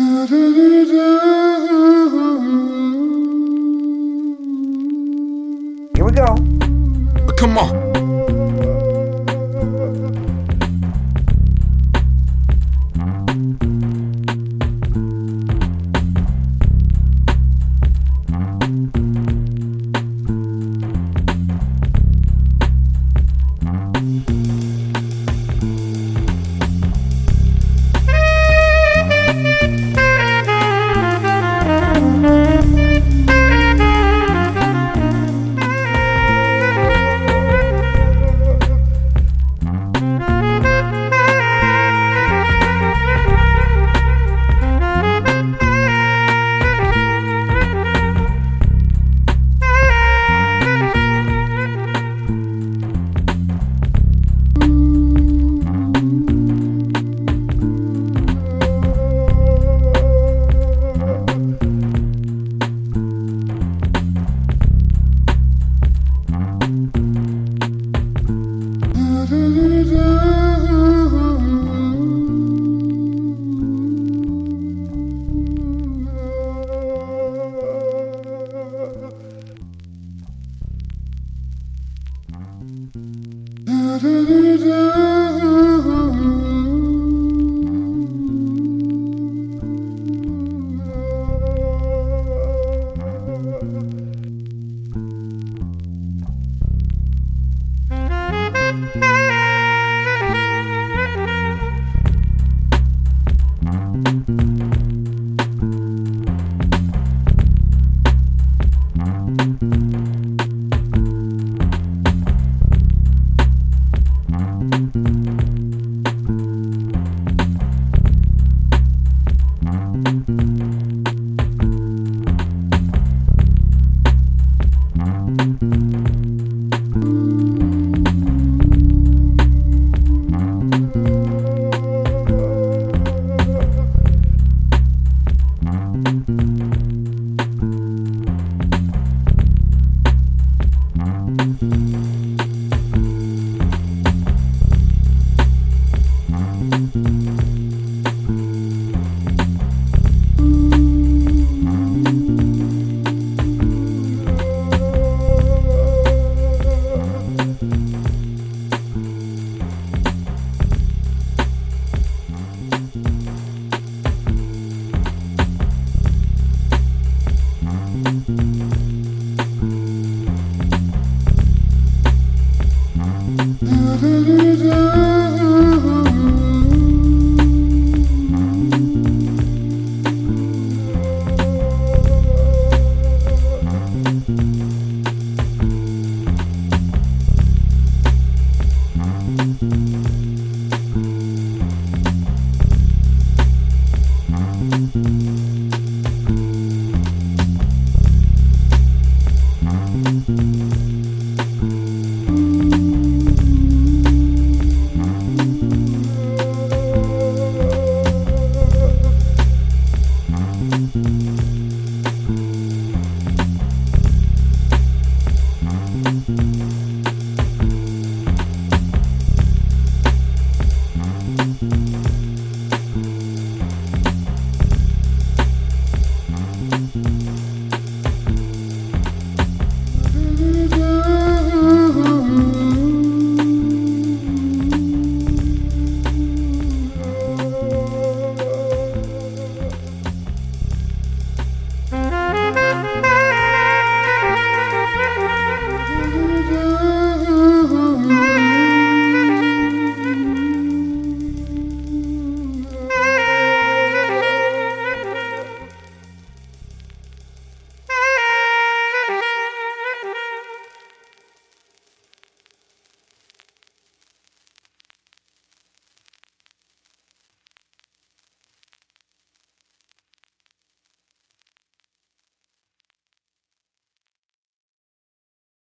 Here we go. Come on. do do do